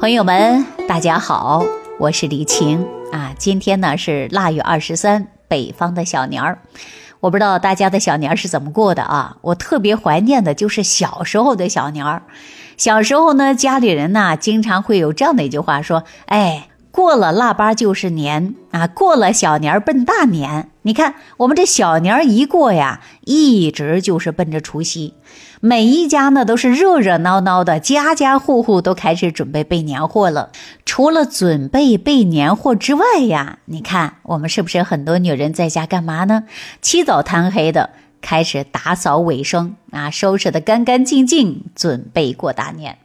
朋友们，大家好，我是李晴啊。今天呢是腊月二十三，北方的小年儿。我不知道大家的小年儿是怎么过的啊？我特别怀念的就是小时候的小年儿。小时候呢，家里人呢经常会有这样的一句话说：“哎。”过了腊八就是年啊，过了小年儿奔大年。你看我们这小年儿一过呀，一直就是奔着除夕。每一家呢都是热热闹闹的，家家户户都开始准备备年货了。除了准备备年货之外呀，你看我们是不是很多女人在家干嘛呢？起早贪黑的。开始打扫卫生啊，收拾的干干净净，准备过大年。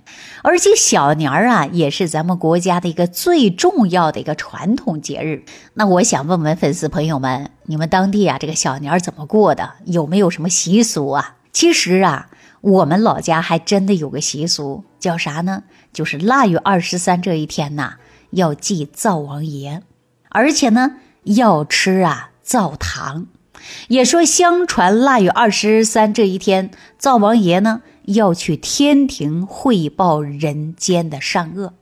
而且小年儿啊，也是咱们国家的一个最重要的一个传统节日。那我想问问粉丝朋友们，你们当地啊这个小年儿怎么过的？有没有什么习俗啊？其实啊，我们老家还真的有个习俗，叫啥呢？就是腊月二十三这一天呐，要祭灶王爷，而且呢要吃啊灶糖。也说，相传腊月二十三这一天，灶王爷呢要去天庭汇报人间的善恶。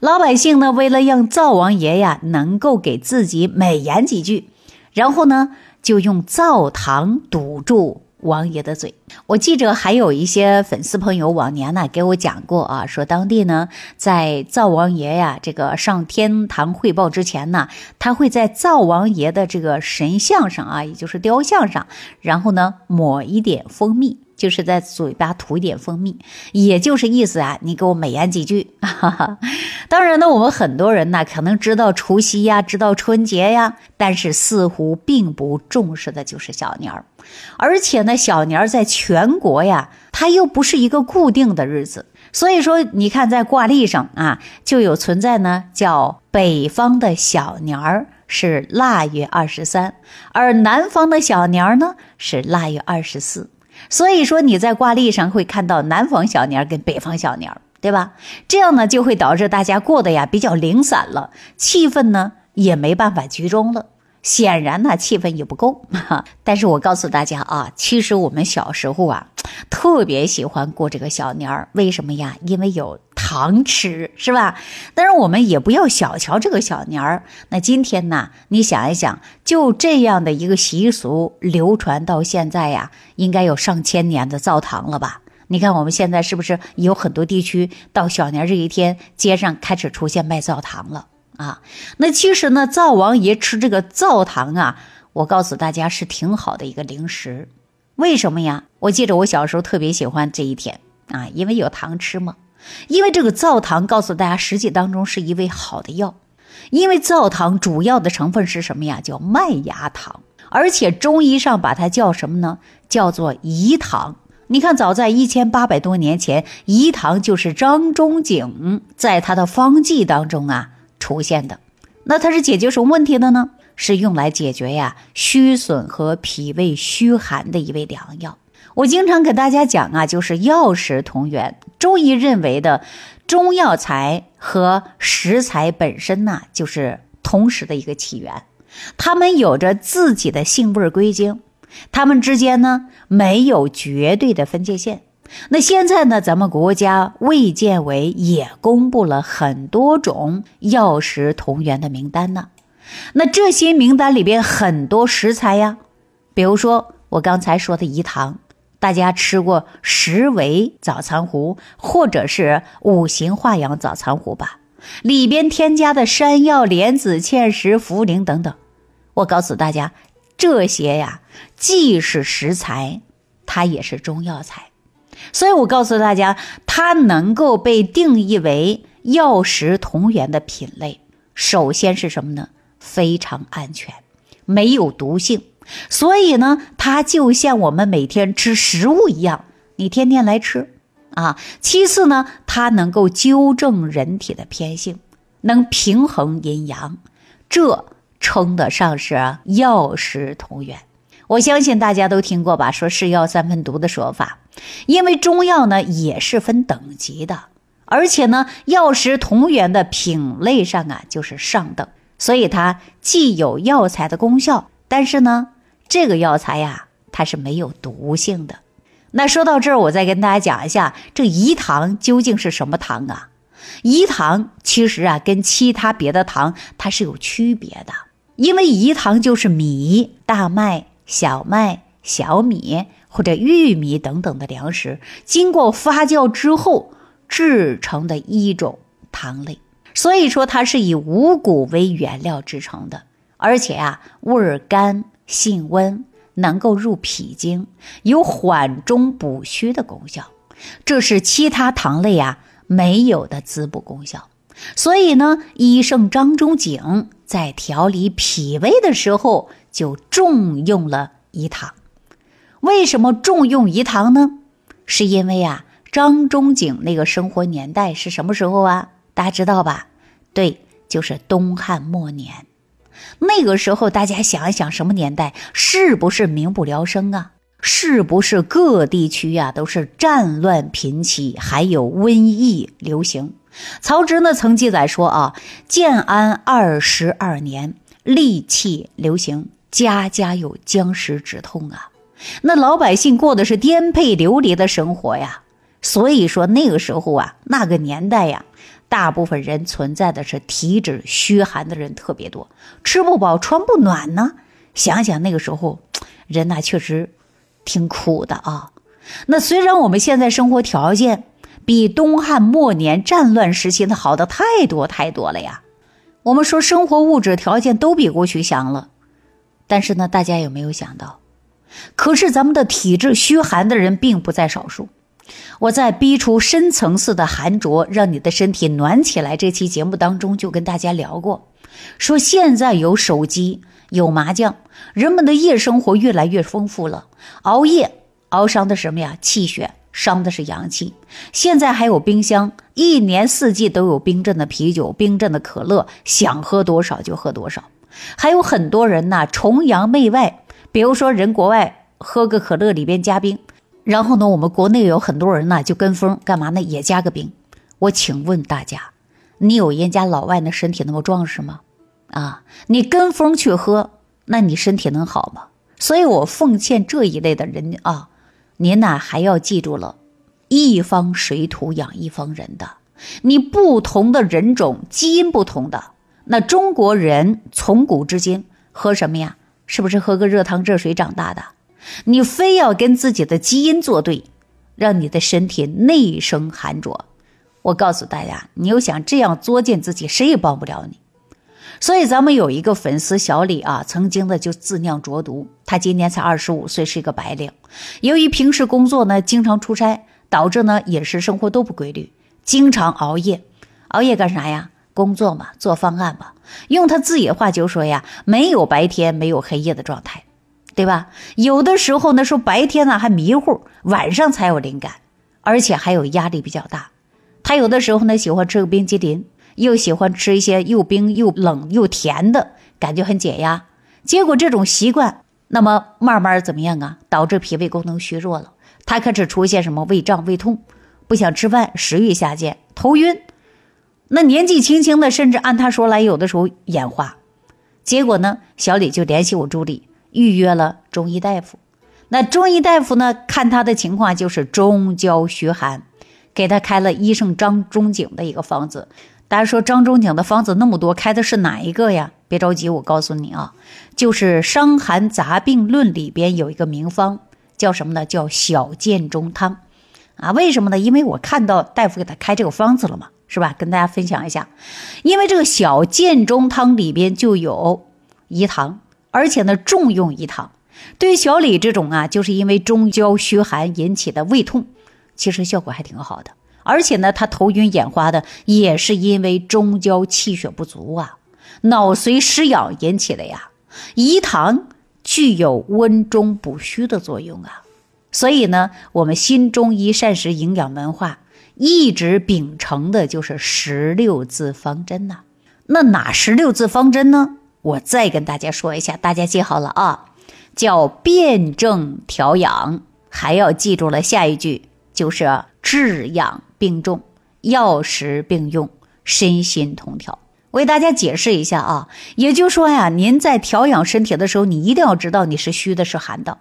老百姓呢，为了让灶王爷呀能够给自己美言几句，然后呢就用灶糖堵住。王爷的嘴，我记着还有一些粉丝朋友往年呢给我讲过啊，说当地呢在灶王爷呀这个上天堂汇报之前呢，他会在灶王爷的这个神像上啊，也就是雕像上，然后呢抹一点蜂蜜。就是在嘴巴涂一点蜂蜜，也就是意思啊，你给我美言几句。当然呢，我们很多人呢可能知道除夕呀，知道春节呀，但是似乎并不重视的就是小年儿。而且呢，小年儿在全国呀，它又不是一个固定的日子。所以说，你看在挂历上啊，就有存在呢，叫北方的小年儿是腊月二十三，而南方的小年儿呢是腊月二十四。所以说你在挂历上会看到南方小年跟北方小年，对吧？这样呢就会导致大家过得呀比较零散了，气氛呢也没办法集中了。显然呢，气氛也不够。但是我告诉大家啊，其实我们小时候啊，特别喜欢过这个小年儿。为什么呀？因为有糖吃，是吧？但是我们也不要小瞧这个小年儿。那今天呢，你想一想，就这样的一个习俗流传到现在呀，应该有上千年的灶糖了吧？你看我们现在是不是有很多地区到小年这一天，街上开始出现卖灶糖了？啊，那其实呢，灶王爷吃这个灶糖啊，我告诉大家是挺好的一个零食。为什么呀？我记着我小时候特别喜欢这一天啊，因为有糖吃嘛。因为这个灶糖，告诉大家实际当中是一味好的药。因为灶糖主要的成分是什么呀？叫麦芽糖，而且中医上把它叫什么呢？叫做饴糖。你看，早在一千八百多年前，饴糖就是张仲景在他的方剂当中啊。出现的，那它是解决什么问题的呢？是用来解决呀虚损和脾胃虚寒的一味良药。我经常给大家讲啊，就是药食同源。中医认为的中药材和食材本身呢，就是同时的一个起源，它们有着自己的性味归经，它们之间呢没有绝对的分界线。那现在呢？咱们国家卫健委也公布了很多种药食同源的名单呢。那这些名单里边很多食材呀，比如说我刚才说的饴糖，大家吃过十味早餐糊或者是五行化养早餐糊吧？里边添加的山药、莲子、芡实、茯苓等等，我告诉大家，这些呀既是食材，它也是中药材。所以我告诉大家，它能够被定义为药食同源的品类，首先是什么呢？非常安全，没有毒性。所以呢，它就像我们每天吃食物一样，你天天来吃啊。其次呢，它能够纠正人体的偏性，能平衡阴阳，这称得上是药食同源。我相信大家都听过吧？说是药三分毒的说法，因为中药呢也是分等级的，而且呢药食同源的品类上啊就是上等，所以它既有药材的功效，但是呢这个药材呀它是没有毒性的。那说到这儿，我再跟大家讲一下这饴糖究竟是什么糖啊？饴糖其实啊，跟其他别的糖它是有区别的，因为饴糖就是米、大麦、小麦、小米或者玉米等等的粮食经过发酵之后制成的一种糖类，所以说它是以五谷为原料制成的，而且啊，味儿甘、性温，能够入脾经，有缓中补虚的功效，这是其他糖类啊。没有的滋补功效，所以呢，医圣张仲景在调理脾胃的时候就重用了饴糖。为什么重用饴糖呢？是因为啊，张仲景那个生活年代是什么时候啊？大家知道吧？对，就是东汉末年。那个时候，大家想一想，什么年代？是不是民不聊生啊？是不是各地区呀都是战乱频起，还有瘟疫流行？曹植呢曾记载说啊，建安二十二年，戾气流行，家家有僵尸之痛啊。那老百姓过的是颠沛流离的生活呀。所以说那个时候啊，那个年代呀，大部分人存在的是体质虚寒的人特别多，吃不饱穿不暖呢。想想那个时候，人呐确实。挺苦的啊，那虽然我们现在生活条件比东汉末年战乱时期的好的太多太多了呀，我们说生活物质条件都比过去强了，但是呢，大家有没有想到？可是咱们的体质虚寒的人并不在少数。我在逼出深层次的寒浊，让你的身体暖起来。这期节目当中就跟大家聊过，说现在有手机。有麻将，人们的夜生活越来越丰富了。熬夜熬伤的什么呀？气血伤的是阳气。现在还有冰箱，一年四季都有冰镇的啤酒、冰镇的可乐，想喝多少就喝多少。还有很多人呢，崇洋媚外，比如说人国外喝个可乐里边加冰，然后呢，我们国内有很多人呢就跟风，干嘛呢？也加个冰。我请问大家，你有人家老外那身体那么壮实吗？啊，你跟风去喝，那你身体能好吗？所以我奉劝这一类的人啊，您呐还要记住了，一方水土养一方人的，你不同的人种基因不同的，那中国人从古至今喝什么呀？是不是喝个热汤热水长大的？你非要跟自己的基因作对，让你的身体内生寒浊，我告诉大家，你又想这样作践自己，谁也帮不了你。所以咱们有一个粉丝小李啊，曾经的就自酿浊毒。他今年才二十五岁，是一个白领。由于平时工作呢，经常出差，导致呢饮食生活都不规律，经常熬夜。熬夜干啥呀？工作嘛，做方案嘛。用他自己的话就说呀，没有白天，没有黑夜的状态，对吧？有的时候呢，说白天呢还迷糊，晚上才有灵感，而且还有压力比较大。他有的时候呢，喜欢吃个冰激凌。又喜欢吃一些又冰又冷又甜的，感觉很解压。结果这种习惯，那么慢慢怎么样啊？导致脾胃功能虚弱了，他开始出现什么胃胀、胃痛，不想吃饭，食欲下降，头晕。那年纪轻轻的，甚至按他说来，有的时候眼花。结果呢，小李就联系我助理，预约了中医大夫。那中医大夫呢，看他的情况就是中焦虚寒，给他开了医圣张仲景的一个方子。大家说张仲景的方子那么多，开的是哪一个呀？别着急，我告诉你啊，就是《伤寒杂病论》里边有一个名方，叫什么呢？叫小建中汤，啊，为什么呢？因为我看到大夫给他开这个方子了嘛，是吧？跟大家分享一下，因为这个小建中汤里边就有饴糖，而且呢重用饴糖，对小李这种啊，就是因为中焦虚寒引起的胃痛，其实效果还挺好的。而且呢，他头晕眼花的也是因为中焦气血不足啊，脑髓失养引起的呀。饴糖具有温中补虚的作用啊，所以呢，我们新中医膳食营养文化一直秉承的就是十六字方针呐。那哪十六字方针呢？我再跟大家说一下，大家记好了啊，叫辨证调养，还要记住了下一句就是治养。并重，药食并用，身心同调。我给大家解释一下啊，也就是说呀，您在调养身体的时候，你一定要知道你是虚的，是寒的。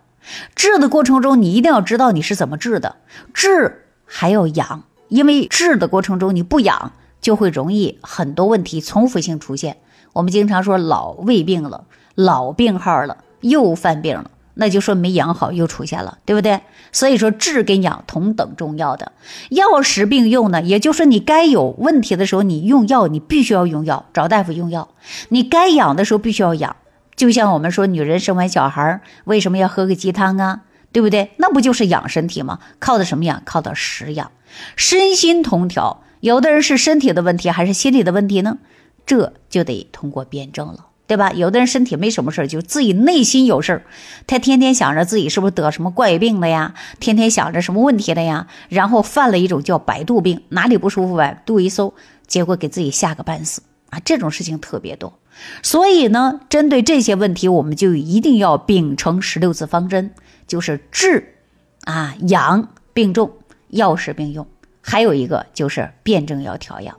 治的过程中，你一定要知道你是怎么治的。治还要养，因为治的过程中你不养，就会容易很多问题重复性出现。我们经常说老胃病了，老病号了，又犯病了。那就说没养好，又出现了，对不对？所以说治跟养同等重要的，药食并用呢。也就是说你该有问题的时候，你用药，你必须要用药，找大夫用药；你该养的时候，必须要养。就像我们说，女人生完小孩，为什么要喝个鸡汤啊？对不对？那不就是养身体吗？靠的什么养？靠的食养，身心同调。有的人是身体的问题，还是心理的问题呢？这就得通过辩证了。对吧？有的人身体没什么事儿，就自己内心有事儿，他天天想着自己是不是得什么怪病了呀？天天想着什么问题了呀？然后犯了一种叫百度病，哪里不舒服百度一搜，结果给自己吓个半死啊！这种事情特别多。所以呢，针对这些问题，我们就一定要秉承十六字方针，就是治啊养并重，药食并用，还有一个就是辩证要调养。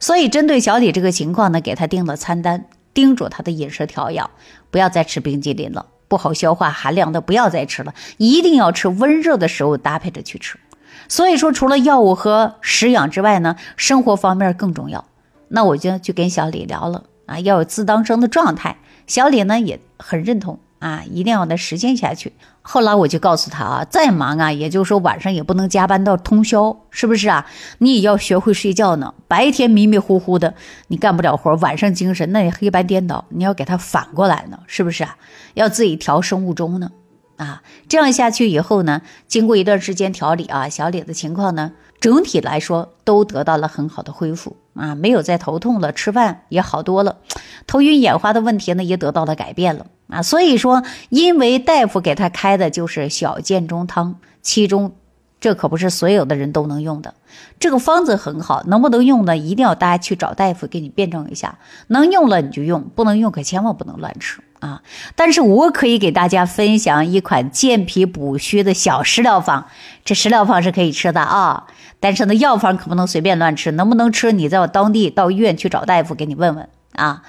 所以针对小李这个情况呢，给他定了餐单。叮嘱他的饮食调养，不要再吃冰激凌了，不好消化，寒凉的不要再吃了，一定要吃温热的食物搭配着去吃。所以说，除了药物和食养之外呢，生活方面更重要。那我就去跟小李聊了啊，要有自当生的状态。小李呢也很认同。啊，一定要的实现下去。后来我就告诉他啊，再忙啊，也就是说晚上也不能加班到通宵，是不是啊？你也要学会睡觉呢。白天迷迷糊糊的，你干不了活，晚上精神那也黑白颠倒，你要给他反过来呢，是不是啊？要自己调生物钟呢。啊，这样下去以后呢，经过一段时间调理啊，小李的情况呢，整体来说都得到了很好的恢复啊，没有再头痛了，吃饭也好多了，头晕眼花的问题呢也得到了改变了啊。所以说，因为大夫给他开的就是小建中汤，其中这可不是所有的人都能用的，这个方子很好，能不能用呢？一定要大家去找大夫给你辩证一下，能用了你就用，不能用可千万不能乱吃。啊，但是我可以给大家分享一款健脾补虚的小食疗方，这食疗方是可以吃的啊，但是呢，药方可不能随便乱吃，能不能吃？你在我当地到医院去找大夫给你问问啊。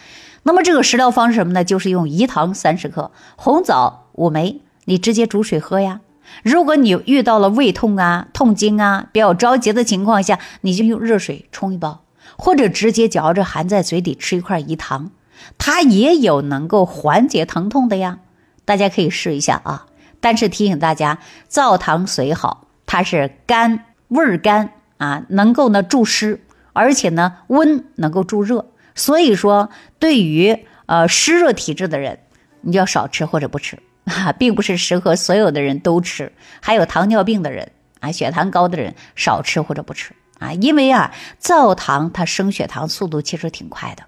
那么这个食疗方是什么呢？就是用饴糖三十克，红枣五枚，你直接煮水喝呀。如果你遇到了胃痛啊、痛经啊、比较着急的情况下，你就用热水冲一包，或者直接嚼着含在嘴里吃一块饴糖。它也有能够缓解疼痛的呀，大家可以试一下啊。但是提醒大家，燥糖虽好，它是甘味甘啊，能够呢助湿，而且呢温能够助热。所以说，对于呃湿热体质的人，你就要少吃或者不吃 啊，并不是适合所有的人都吃。还有糖尿病的人啊，血糖高的人少吃或者不吃啊，因为啊燥糖它升血糖速度其实挺快的。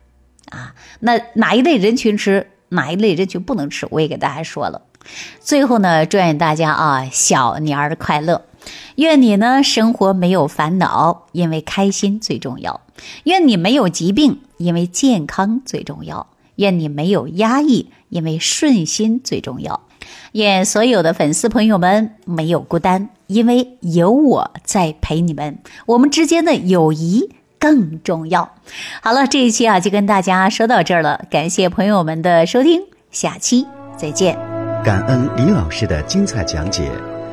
啊，那哪一类人群吃，哪一类人群不能吃，我也给大家说了。最后呢，祝愿大家啊，小年儿快乐！愿你呢，生活没有烦恼，因为开心最重要；愿你没有疾病，因为健康最重要；愿你没有压抑，因为顺心最重要；愿所有的粉丝朋友们没有孤单，因为有我在陪你们。我们之间的友谊。更重要。好了，这一期啊就跟大家说到这儿了，感谢朋友们的收听，下期再见。感恩李老师的精彩讲解。